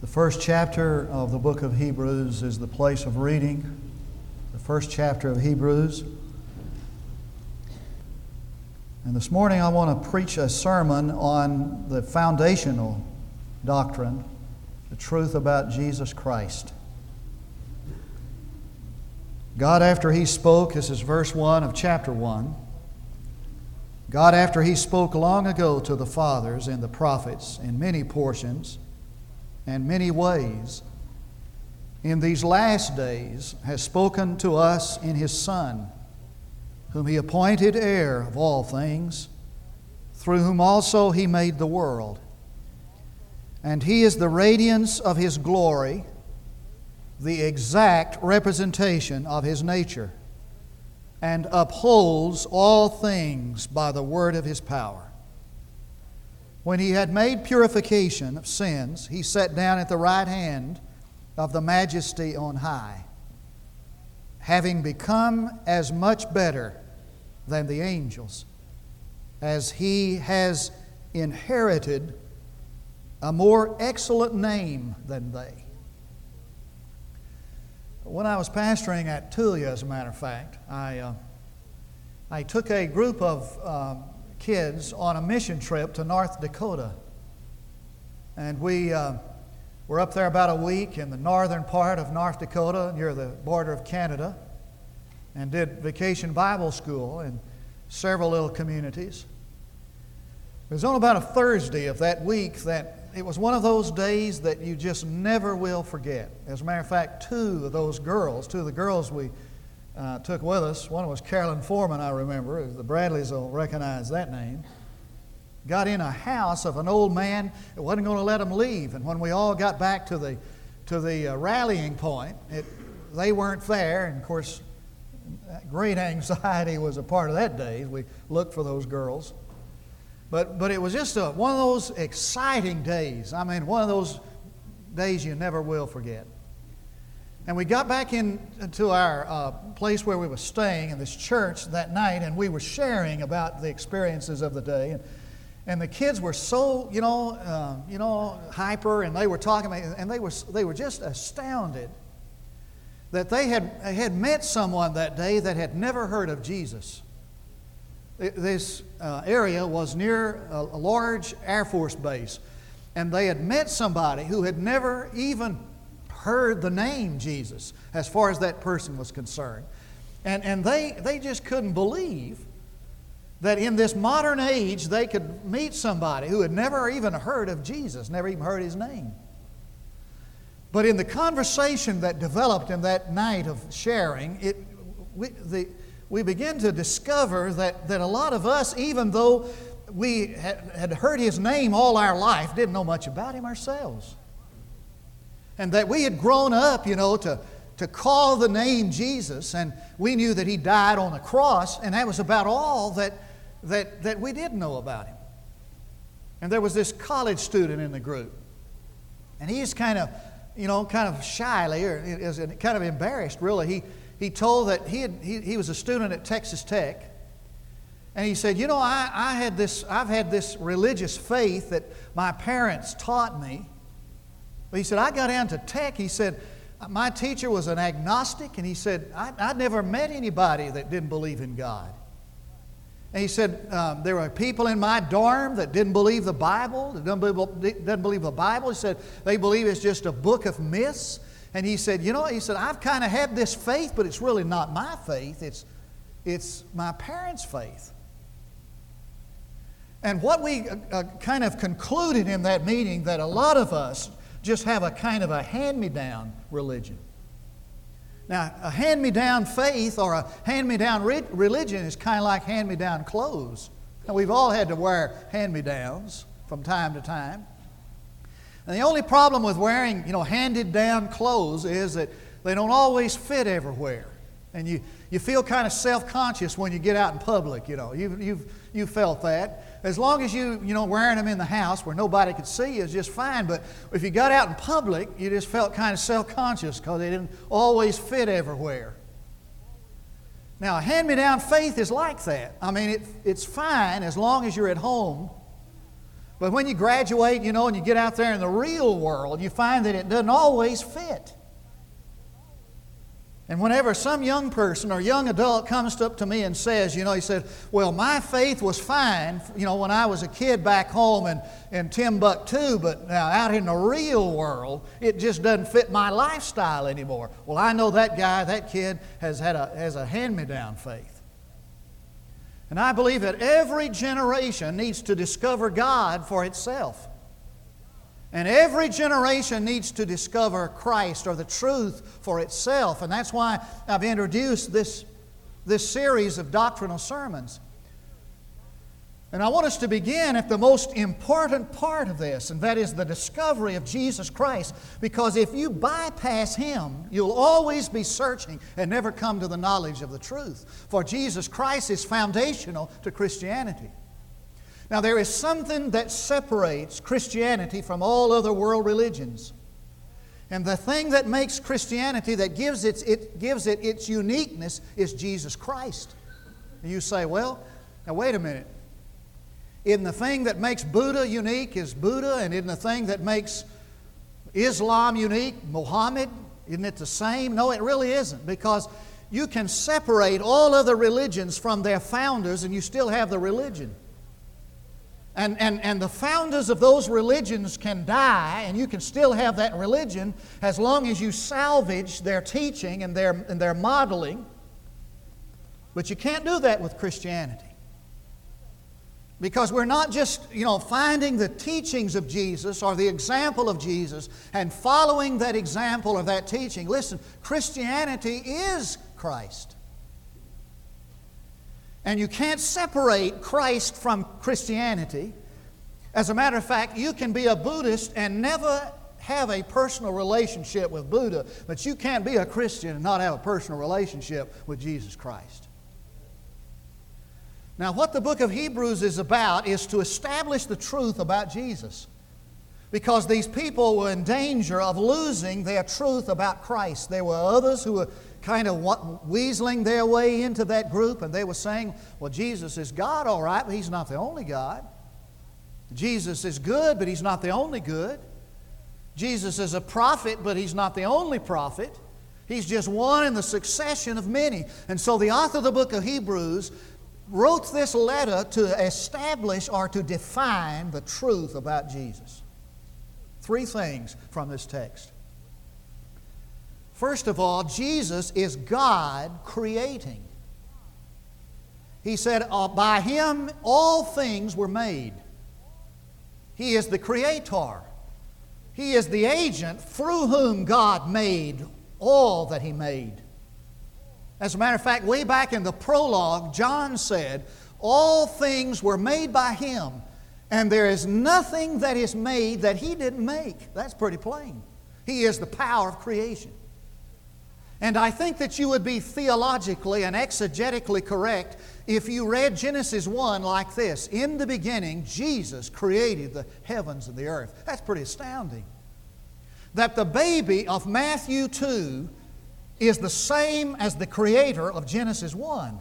The first chapter of the book of Hebrews is the place of reading. The first chapter of Hebrews. And this morning I want to preach a sermon on the foundational doctrine, the truth about Jesus Christ. God, after He spoke, this is verse 1 of chapter 1. God, after He spoke long ago to the fathers and the prophets in many portions and many ways, in these last days has spoken to us in His Son, whom He appointed heir of all things, through whom also He made the world. And He is the radiance of His glory, the exact representation of His nature and upholds all things by the word of his power. When he had made purification of sins, he sat down at the right hand of the majesty on high, having become as much better than the angels, as he has inherited a more excellent name than they. When I was pastoring at Tulia, as a matter of fact, I, uh, I took a group of uh, kids on a mission trip to North Dakota. And we uh, were up there about a week in the northern part of North Dakota, near the border of Canada, and did vacation Bible school in several little communities. It was on about a Thursday of that week that it was one of those days that you just never will forget. As a matter of fact, two of those girls, two of the girls we uh, took with us, one was Carolyn Foreman, I remember. The Bradleys will recognize that name. Got in a house of an old man that wasn't going to let them leave. And when we all got back to the, to the uh, rallying point, it, they weren't there. And of course, great anxiety was a part of that day. We looked for those girls. But, but it was just a, one of those exciting days. I mean, one of those days you never will forget. And we got back into our uh, place where we were staying in this church that night, and we were sharing about the experiences of the day. And, and the kids were so, you know, uh, you know, hyper, and they were talking, and they were, they were just astounded that they had, had met someone that day that had never heard of Jesus. This uh, area was near a, a large Air Force base, and they had met somebody who had never even heard the name Jesus as far as that person was concerned. And, and they, they just couldn't believe that in this modern age they could meet somebody who had never even heard of Jesus, never even heard his name. But in the conversation that developed in that night of sharing, it, we, the, we begin to discover that, that a lot of us, even though we had heard his name all our life, didn't know much about him ourselves. And that we had grown up, you know, to, to call the name Jesus, and we knew that he died on the cross, and that was about all that, that, that we did know about him. And there was this college student in the group, and he's kind of, you know, kind of shyly, or kind of embarrassed, really. He, he told that he, had, he, he was a student at Texas Tech. And he said, You know, I, I had this, I've had this religious faith that my parents taught me. But he said, I got into Tech. He said, My teacher was an agnostic, and he said, I, would never met anybody that didn't believe in God. And he said, um, There were people in my dorm that didn't believe the Bible, that didn't believe, didn't believe the Bible. He said, They believe it's just a book of myths. And he said, You know, he said, I've kind of had this faith, but it's really not my faith, it's, it's my parents' faith. And what we uh, uh, kind of concluded in that meeting that a lot of us just have a kind of a hand me down religion. Now, a hand me down faith or a hand me down re- religion is kind of like hand me down clothes. Now, we've all had to wear hand me downs from time to time. And the only problem with wearing, you know, handed down clothes is that they don't always fit everywhere. And you, you feel kind of self-conscious when you get out in public, you know. You've, you've, you felt that. As long as you, you know, wearing them in the house where nobody could see you is just fine. But if you got out in public, you just felt kind of self-conscious because they didn't always fit everywhere. Now, hand-me-down faith is like that. I mean, it, it's fine as long as you're at home But when you graduate, you know, and you get out there in the real world, you find that it doesn't always fit. And whenever some young person or young adult comes up to me and says, you know, he said, Well, my faith was fine, you know, when I was a kid back home in, in Timbuktu, but now out in the real world, it just doesn't fit my lifestyle anymore. Well, I know that guy, that kid, has had a, has a hand me down faith. And I believe that every generation needs to discover God for itself. And every generation needs to discover Christ or the truth for itself. And that's why I've introduced this, this series of doctrinal sermons. And I want us to begin at the most important part of this, and that is the discovery of Jesus Christ. Because if you bypass Him, you'll always be searching and never come to the knowledge of the truth. For Jesus Christ is foundational to Christianity. Now, there is something that separates Christianity from all other world religions. And the thing that makes Christianity, that gives it, it, gives it its uniqueness, is Jesus Christ. And you say, well, now wait a minute. In the thing that makes Buddha unique is Buddha, and in the thing that makes Islam unique, Muhammad, isn't it the same? No, it really isn't, because you can separate all other religions from their founders and you still have the religion. And, and, and the founders of those religions can die, and you can still have that religion as long as you salvage their teaching and their, and their modeling. But you can't do that with Christianity. Because we're not just, you know, finding the teachings of Jesus or the example of Jesus and following that example or that teaching. Listen, Christianity is Christ. And you can't separate Christ from Christianity. As a matter of fact, you can be a Buddhist and never have a personal relationship with Buddha, but you can't be a Christian and not have a personal relationship with Jesus Christ. Now, what the book of Hebrews is about is to establish the truth about Jesus. Because these people were in danger of losing their truth about Christ. There were others who were kind of weaseling their way into that group, and they were saying, Well, Jesus is God, all right, but He's not the only God. Jesus is good, but He's not the only good. Jesus is a prophet, but He's not the only prophet. He's just one in the succession of many. And so the author of the book of Hebrews wrote this letter to establish or to define the truth about Jesus. Three things from this text. First of all, Jesus is God creating. He said, uh, By Him all things were made. He is the creator. He is the agent through whom God made all that He made. As a matter of fact, way back in the prologue, John said, All things were made by him, and there is nothing that is made that he didn't make. That's pretty plain. He is the power of creation. And I think that you would be theologically and exegetically correct if you read Genesis 1 like this In the beginning, Jesus created the heavens and the earth. That's pretty astounding. That the baby of Matthew 2 is the same as the creator of Genesis 1.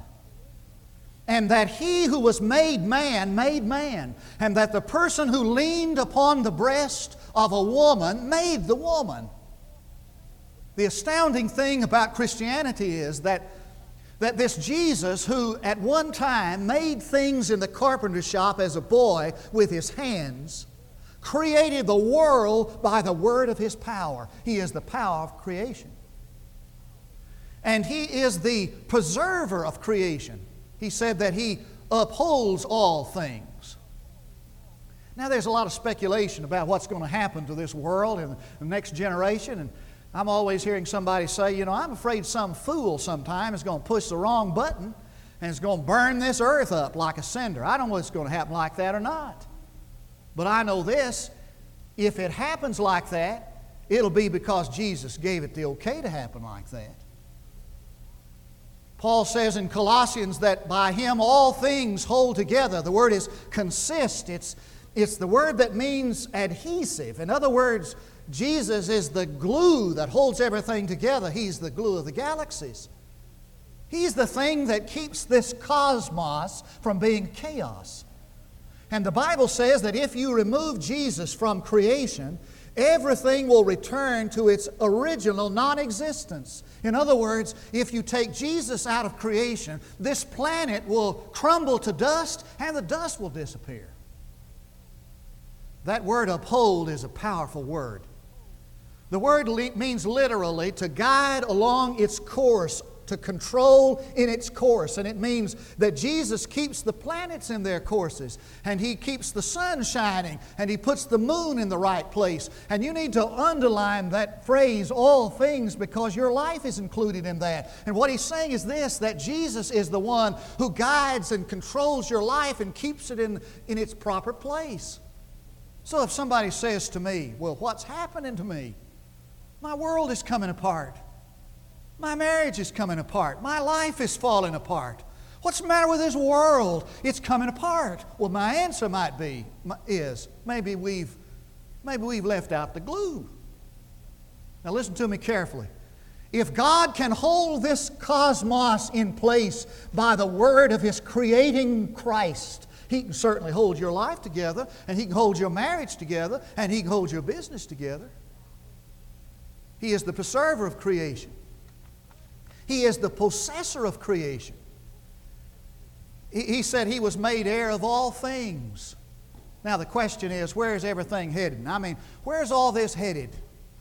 And that he who was made man made man. And that the person who leaned upon the breast of a woman made the woman. The astounding thing about Christianity is that, that this Jesus, who at one time made things in the carpenter shop as a boy with his hands, created the world by the word of his power. He is the power of creation and He is the preserver of creation. He said that He upholds all things. Now, there's a lot of speculation about what's going to happen to this world in the next generation, and I'm always hearing somebody say, you know, I'm afraid some fool sometime is going to push the wrong button and it's going to burn this earth up like a cinder. I don't know if it's going to happen like that or not. But I know this if it happens like that, it'll be because Jesus gave it the okay to happen like that. Paul says in Colossians that by him all things hold together. The word is consist. It's, it's the word that means adhesive. In other words, Jesus is the glue that holds everything together. He's the glue of the galaxies. He's the thing that keeps this cosmos from being chaos. And the Bible says that if you remove Jesus from creation, everything will return to its original non existence. In other words, if you take Jesus out of creation, this planet will crumble to dust and the dust will disappear. That word uphold is a powerful word. The word means literally to guide along its course to control in its course. And it means that Jesus keeps the planets in their courses, and He keeps the sun shining, and He puts the moon in the right place. And you need to underline that phrase, all things, because your life is included in that. And what He's saying is this that Jesus is the one who guides and controls your life and keeps it in, in its proper place. So if somebody says to me, Well, what's happening to me? My world is coming apart. My marriage is coming apart. My life is falling apart. What's the matter with this world? It's coming apart. Well, my answer might be is maybe we've maybe we've left out the glue. Now listen to me carefully. If God can hold this cosmos in place by the word of his creating Christ, he can certainly hold your life together, and he can hold your marriage together, and he can hold your business together. He is the preserver of creation. He is the possessor of creation. He said he was made heir of all things. Now, the question is, where is everything headed? I mean, where's all this headed?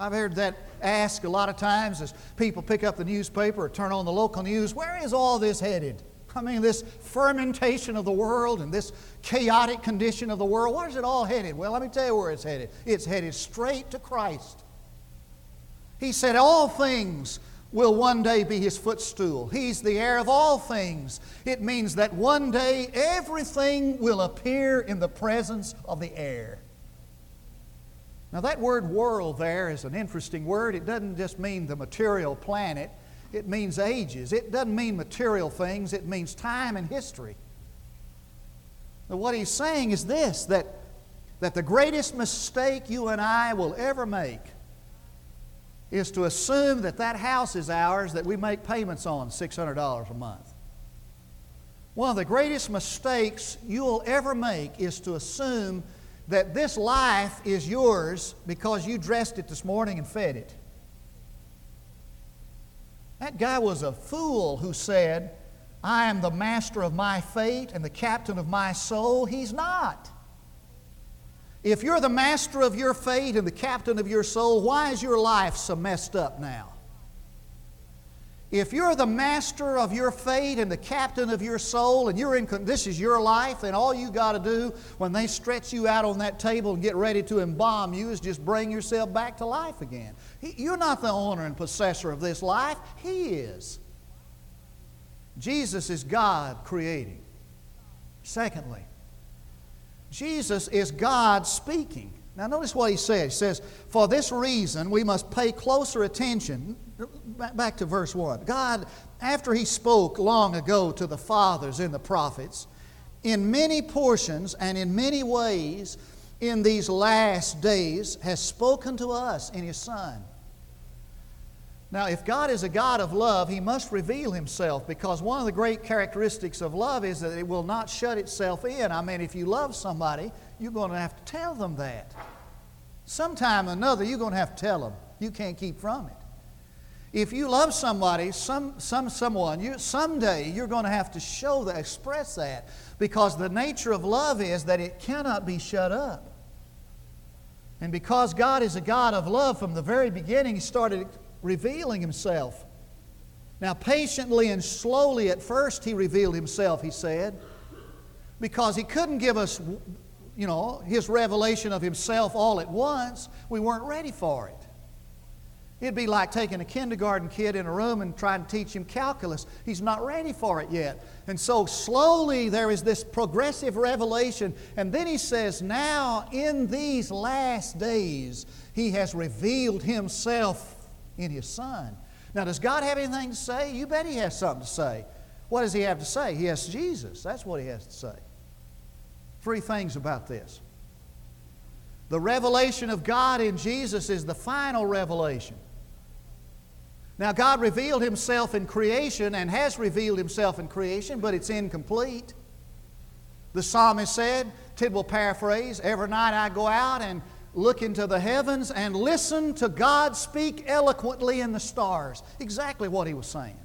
I've heard that asked a lot of times as people pick up the newspaper or turn on the local news. Where is all this headed? I mean, this fermentation of the world and this chaotic condition of the world, where is it all headed? Well, let me tell you where it's headed. It's headed straight to Christ. He said, All things will one day be his footstool. He's the heir of all things. It means that one day everything will appear in the presence of the heir. Now, that word world there is an interesting word. It doesn't just mean the material planet, it means ages. It doesn't mean material things, it means time and history. Now, what he's saying is this that, that the greatest mistake you and I will ever make is to assume that that house is ours that we make payments on $600 a month. One of the greatest mistakes you'll ever make is to assume that this life is yours because you dressed it this morning and fed it. That guy was a fool who said, I am the master of my fate and the captain of my soul. He's not. If you're the master of your fate and the captain of your soul, why is your life so messed up now? If you're the master of your fate and the captain of your soul, and you're in, this is your life, and all you got to do when they stretch you out on that table and get ready to embalm you is just bring yourself back to life again. You're not the owner and possessor of this life, He is. Jesus is God creating. Secondly, Jesus is God speaking. Now, notice what he says. He says, For this reason, we must pay closer attention. Back to verse 1. God, after he spoke long ago to the fathers and the prophets, in many portions and in many ways in these last days, has spoken to us in his Son now, if God is a God of love, He must reveal Himself because one of the great characteristics of love is that it will not shut itself in. I mean, if you love somebody, you're going to have to tell them that. Sometime or another, you're going to have to tell them. You can't keep from it. If you love somebody, some, some, someone, you, someday you're going to have to show that, express that, because the nature of love is that it cannot be shut up. And because God is a God of love from the very beginning, He started revealing himself. Now, patiently and slowly at first, he revealed himself, he said, because he couldn't give us, you know, his revelation of himself all at once. We weren't ready for it. It'd be like taking a kindergarten kid in a room and trying to teach him calculus. He's not ready for it yet. And so slowly there is this progressive revelation. And then he says, Now in these last days, he has revealed himself in His Son. Now, does God have anything to say? You bet He has something to say. What does He have to say? He has Jesus. That's what He has to say. Three things about this. The revelation of God in Jesus is the final revelation. Now, God revealed Himself in creation and has revealed Himself in creation, but it's incomplete. The psalmist said, Tidwell paraphrase, every night I go out and look into the heavens and listen to God speak eloquently in the stars. Exactly what he was saying.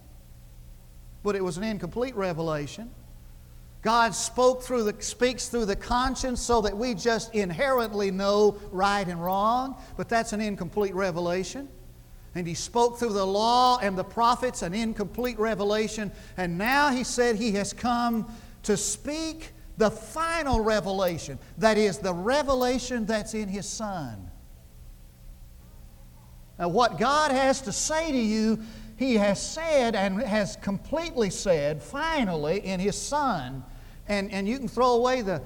But it was an incomplete revelation. God spoke through the, speaks through the conscience so that we just inherently know right and wrong, but that's an incomplete revelation. And He spoke through the law and the prophets, an incomplete revelation. And now He said He has come to speak the final revelation that is, the revelation that's in His Son. Now, what God has to say to you, He has said and has completely said finally in His Son. And, and you can throw away the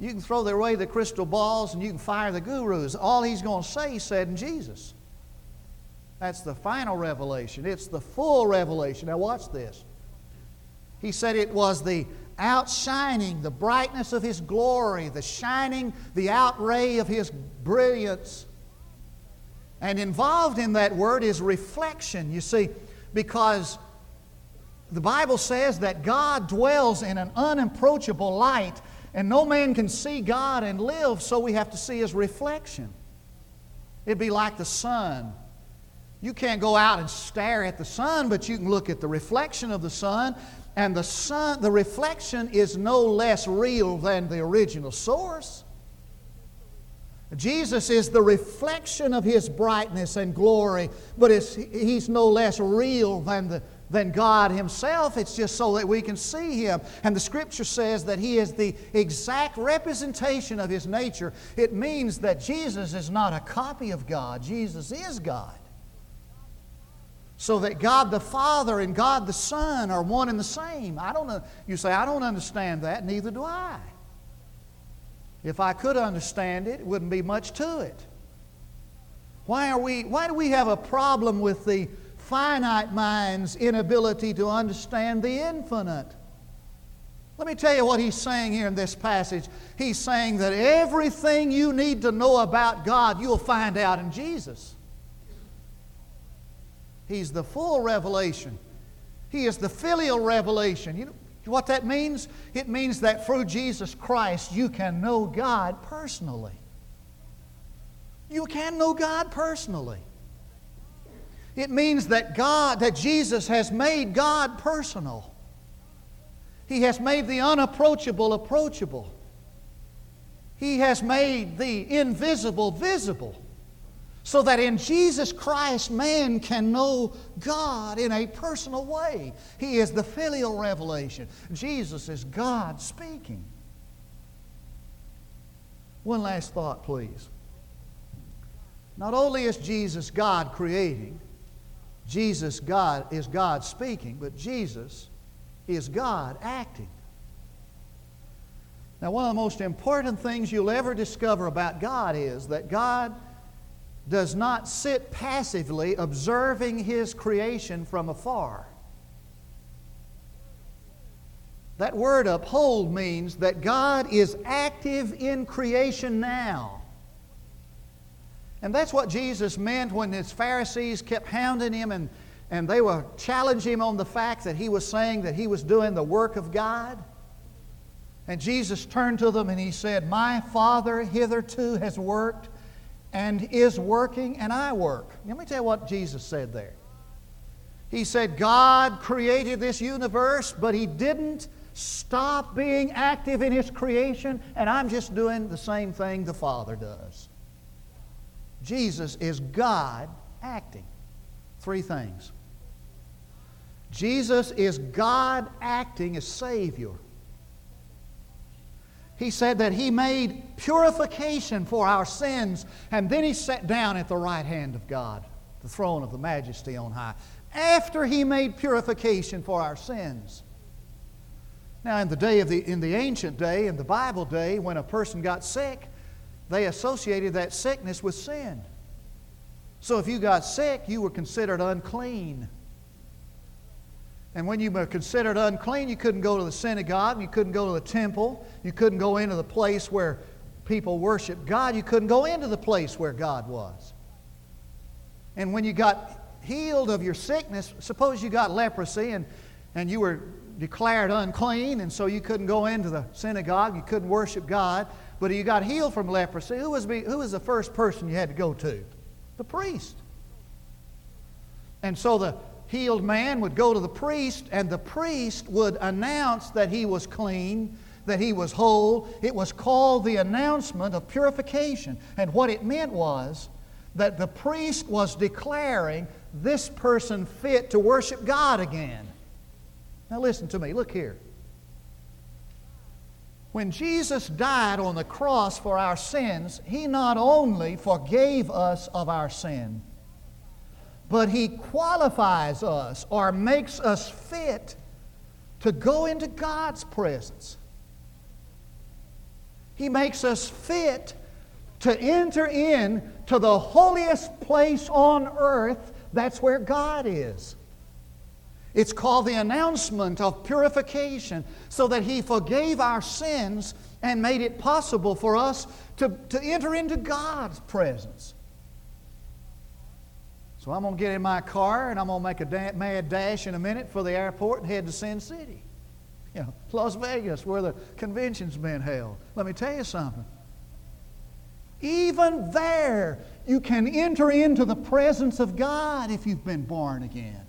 you can throw away the crystal balls and you can fire the gurus. All he's going to say, he said in Jesus. That's the final revelation. It's the full revelation. Now, watch this. He said it was the outshining, the brightness of His glory, the shining, the outray of His brilliance. And involved in that word is reflection, you see, because the Bible says that God dwells in an unapproachable light, and no man can see God and live, so we have to see His reflection. It'd be like the sun you can't go out and stare at the sun, but you can look at the reflection of the sun, and the sun, the reflection is no less real than the original source. Jesus is the reflection of His brightness and glory, but He's no less real than, the, than God Himself. It's just so that we can see Him. And the Scripture says that He is the exact representation of His nature. It means that Jesus is not a copy of God, Jesus is God so that God the Father and God the Son are one and the same. I don't know. You say, I don't understand that, neither do I. If I could understand it, it wouldn't be much to it. Why, are we, why do we have a problem with the finite mind's inability to understand the infinite? Let me tell you what he's saying here in this passage. He's saying that everything you need to know about God, you'll find out in Jesus. He's the full revelation. He is the filial revelation. You know what that means? It means that through Jesus Christ you can know God personally. You can know God personally. It means that God, that Jesus has made God personal. He has made the unapproachable approachable. He has made the invisible visible so that in Jesus Christ man can know God in a personal way. He is the filial revelation. Jesus is God speaking. One last thought, please. Not only is Jesus God creating, Jesus God is God speaking, but Jesus is God acting. Now, one of the most important things you'll ever discover about God is that God does not sit passively observing his creation from afar. That word uphold means that God is active in creation now. And that's what Jesus meant when his Pharisees kept hounding him and, and they were challenging him on the fact that he was saying that he was doing the work of God. And Jesus turned to them and he said, My Father hitherto has worked and is working, and I work. Let me tell you what Jesus said there. He said, God created this universe, but He didn't stop being active in His creation, and I'm just doing the same thing the Father does. Jesus is God acting. Three things. Jesus is God acting as Savior. He said that He made purification for our sins, and then He sat down at the right hand of God, the throne of the majesty on high, after He made purification for our sins. Now, in the day of the, in the ancient day, in the Bible day, when a person got sick, they associated that sickness with sin. So if you got sick, you were considered unclean. And when you were considered unclean, you couldn't go to the synagogue, you couldn't go to the temple, you couldn't go into the place where people worshiped God, you couldn't go into the place where God was. And when you got healed of your sickness, suppose you got leprosy and, and you were declared unclean, and so you couldn't go into the synagogue, you couldn't worship God, but you got healed from leprosy. Who was, who was the first person you had to go to? The priest. And so the healed man would go to the priest, and the priest would announce that he was clean, that he was whole. It was called the announcement of purification. And what it meant was that the priest was declaring this person fit to worship God again. Now, listen to me. Look here. When Jesus died on the cross for our sins, He not only forgave us of our sin, but He qualifies us or makes us fit to go into God's presence. He makes us fit to enter in to the holiest place on earth. That's where God is. It's called the announcement of purification, so that He forgave our sins and made it possible for us to, to enter into God's presence. So I'm going to get in my car and I'm going to make a da- mad dash in a minute for the airport and head to Sin City. You know, Las Vegas, where the convention's been held. Let me tell you something. Even there, you can enter into the presence of God if you've been born again.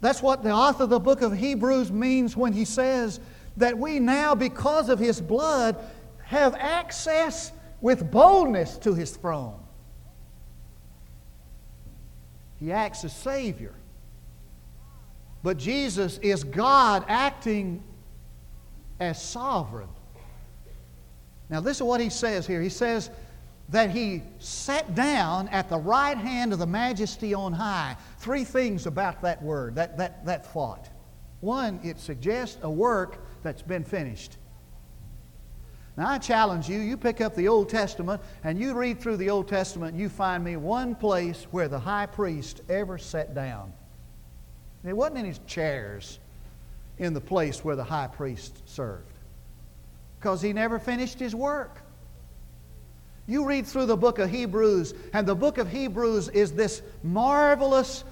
That's what the author of the book of Hebrews means when he says that we now, because of his blood, have access with boldness to his throne. He acts as Savior. But Jesus is God acting as sovereign. Now, this is what he says here. He says that he sat down at the right hand of the majesty on high. Three things about that word, that, that, that thought. One, it suggests a work that's been finished. Now, I challenge you, you pick up the Old Testament and you read through the Old Testament, you find me one place where the high priest ever sat down. There wasn't any chairs in the place where the high priest served because he never finished his work. You read through the book of Hebrews, and the book of Hebrews is this marvelous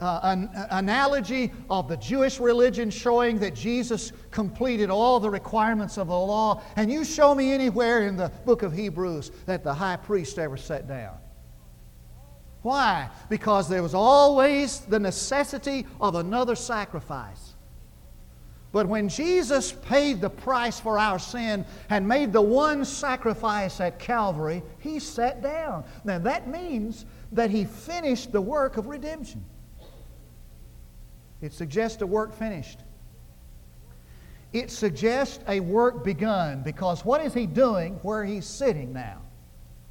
uh, an analogy of the Jewish religion showing that Jesus completed all the requirements of the law. And you show me anywhere in the book of Hebrews that the high priest ever sat down. Why? Because there was always the necessity of another sacrifice. But when Jesus paid the price for our sin and made the one sacrifice at Calvary, he sat down. Now that means that he finished the work of redemption. It suggests a work finished. It suggests a work begun because what is he doing where he's sitting now?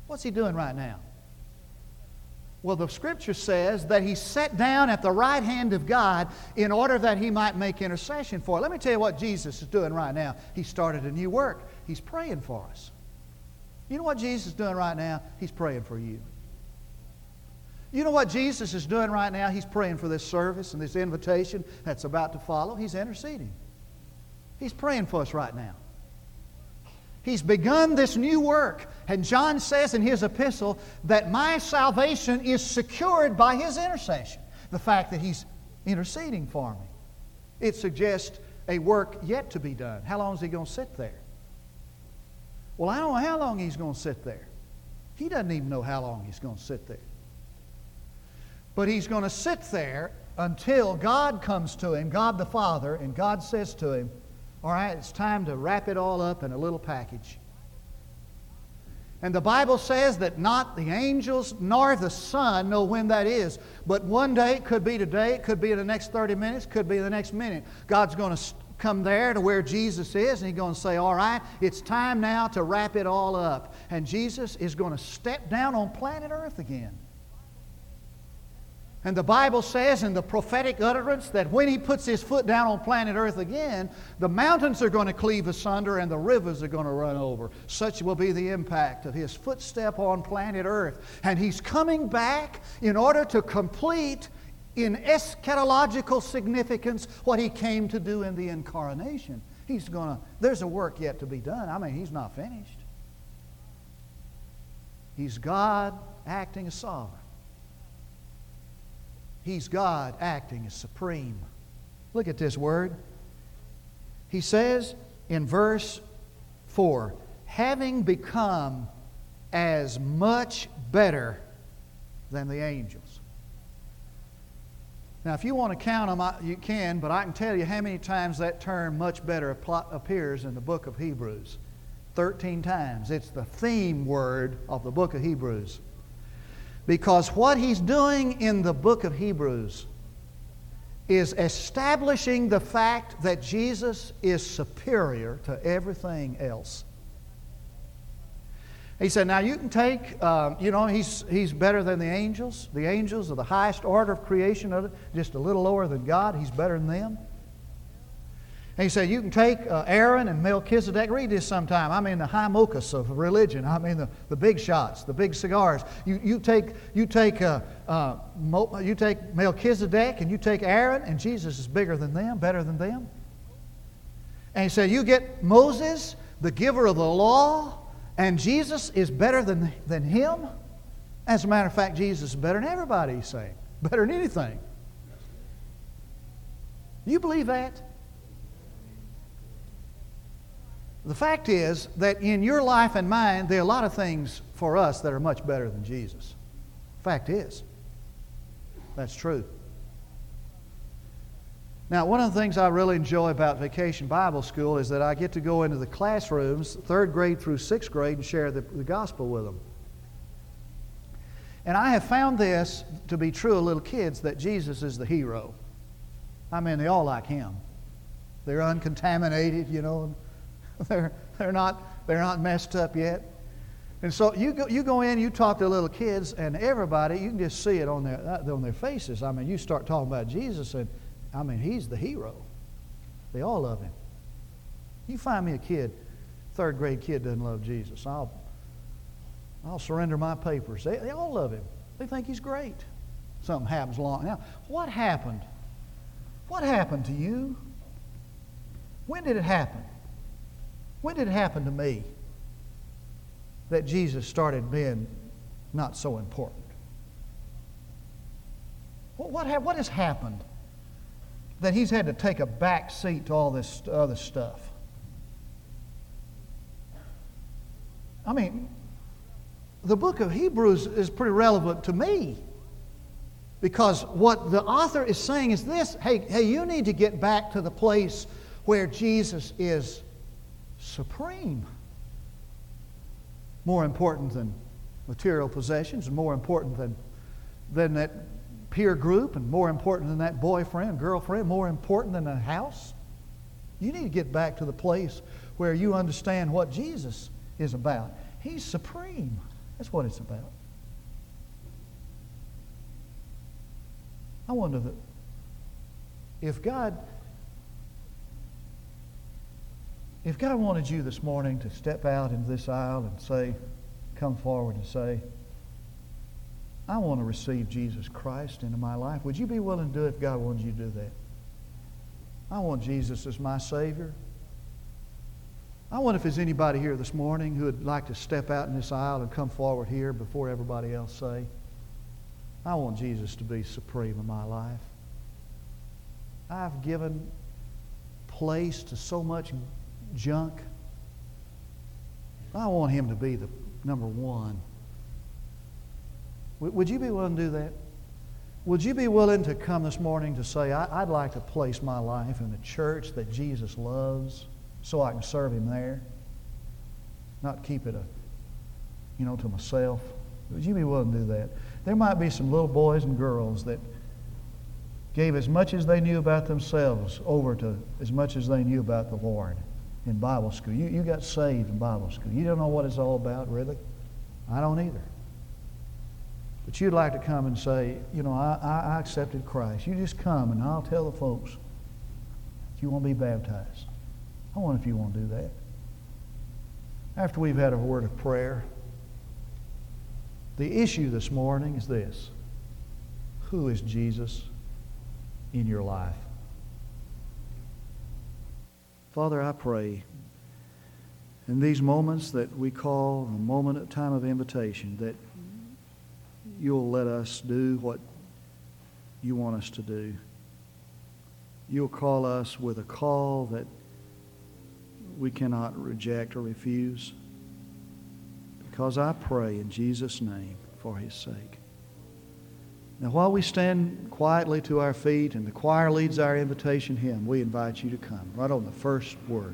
What's he doing right now? Well, the scripture says that he sat down at the right hand of God in order that he might make intercession for. It. Let me tell you what Jesus is doing right now. He started a new work. He's praying for us. You know what Jesus is doing right now? He's praying for you. You know what Jesus is doing right now? He's praying for this service and this invitation that's about to follow. He's interceding. He's praying for us right now. He's begun this new work. And John says in his epistle that my salvation is secured by his intercession. The fact that he's interceding for me. It suggests a work yet to be done. How long is he going to sit there? Well, I don't know how long he's going to sit there. He doesn't even know how long he's going to sit there. But he's going to sit there until God comes to him, God the Father, and God says to him, all right, it's time to wrap it all up in a little package. And the Bible says that not the angels nor the Son know when that is. But one day, it could be today, it could be in the next 30 minutes, could be the next minute. God's going to come there to where Jesus is, and He's going to say, All right, it's time now to wrap it all up. And Jesus is going to step down on planet Earth again. And the Bible says in the prophetic utterance that when he puts his foot down on planet Earth again, the mountains are going to cleave asunder and the rivers are going to run over. Such will be the impact of his footstep on planet Earth. And he's coming back in order to complete in eschatological significance what he came to do in the incarnation. He's going to, there's a work yet to be done. I mean, he's not finished. He's God acting as sovereign. He's God acting as supreme. Look at this word. He says in verse 4 having become as much better than the angels. Now, if you want to count them, you can, but I can tell you how many times that term much better appears in the book of Hebrews. 13 times. It's the theme word of the book of Hebrews. Because what he's doing in the book of Hebrews is establishing the fact that Jesus is superior to everything else. He said, Now you can take, um, you know, he's, he's better than the angels. The angels are the highest order of creation, just a little lower than God. He's better than them. And he said, You can take uh, Aaron and Melchizedek. Read this sometime. I mean, the high mucus of religion. I mean, the, the big shots, the big cigars. You, you take, you, take, uh, uh, you take Melchizedek and you take Aaron, and Jesus is bigger than them, better than them. And he said, You get Moses, the giver of the law, and Jesus is better than, than him? As a matter of fact, Jesus is better than everybody, he's saying. Better than anything. You believe that? The fact is that in your life and mine, there are a lot of things for us that are much better than Jesus. Fact is, that's true. Now, one of the things I really enjoy about Vacation Bible School is that I get to go into the classrooms, third grade through sixth grade, and share the, the gospel with them. And I have found this to be true of little kids that Jesus is the hero. I mean, they all like him. They're uncontaminated, you know, they're, they're, not, they're not messed up yet. And so you go, you go in, you talk to little kids, and everybody, you can just see it on their, uh, on their faces. I mean, you start talking about Jesus, and I mean, he's the hero. They all love him. You find me a kid, third grade kid doesn't love Jesus. I'll, I'll surrender my papers. They, they all love him. They think he's great. Something happens along. Now, what happened? What happened to you? When did it happen? When did it happen to me that Jesus started being not so important? What, what, what has happened? that he's had to take a back seat to all this other stuff. I mean, the book of Hebrews is pretty relevant to me because what the author is saying is this hey, hey, you need to get back to the place where Jesus is supreme. More important than material possessions, and more important than, than that peer group and more important than that boyfriend, girlfriend, more important than a house. You need to get back to the place where you understand what Jesus is about. He's supreme. That's what it's about. I wonder that if God if God wanted you this morning to step out into this aisle and say, come forward and say, I want to receive Jesus Christ into my life. Would you be willing to do it if God wanted you to do that? I want Jesus as my Savior. I wonder if there's anybody here this morning who would like to step out in this aisle and come forward here before everybody else say, I want Jesus to be supreme in my life. I've given place to so much junk. I want him to be the number one. Would you be willing to do that? Would you be willing to come this morning to say, I'd like to place my life in the church that Jesus loves so I can serve him there? Not keep it a, you know, to myself. Would you be willing to do that? There might be some little boys and girls that gave as much as they knew about themselves over to as much as they knew about the Lord in Bible school. You, you got saved in Bible school. You don't know what it's all about, really? I don't either. But you'd like to come and say, you know, I, I accepted Christ. You just come and I'll tell the folks if you want to be baptized. I wonder if you want to do that. After we've had a word of prayer, the issue this morning is this Who is Jesus in your life? Father, I pray in these moments that we call a moment of time of invitation that you'll let us do what you want us to do. you'll call us with a call that we cannot reject or refuse. Because I pray in Jesus' name for his sake. Now, while we stand quietly to our feet and the choir leads our invitation hymn, we invite you to come right on the first word.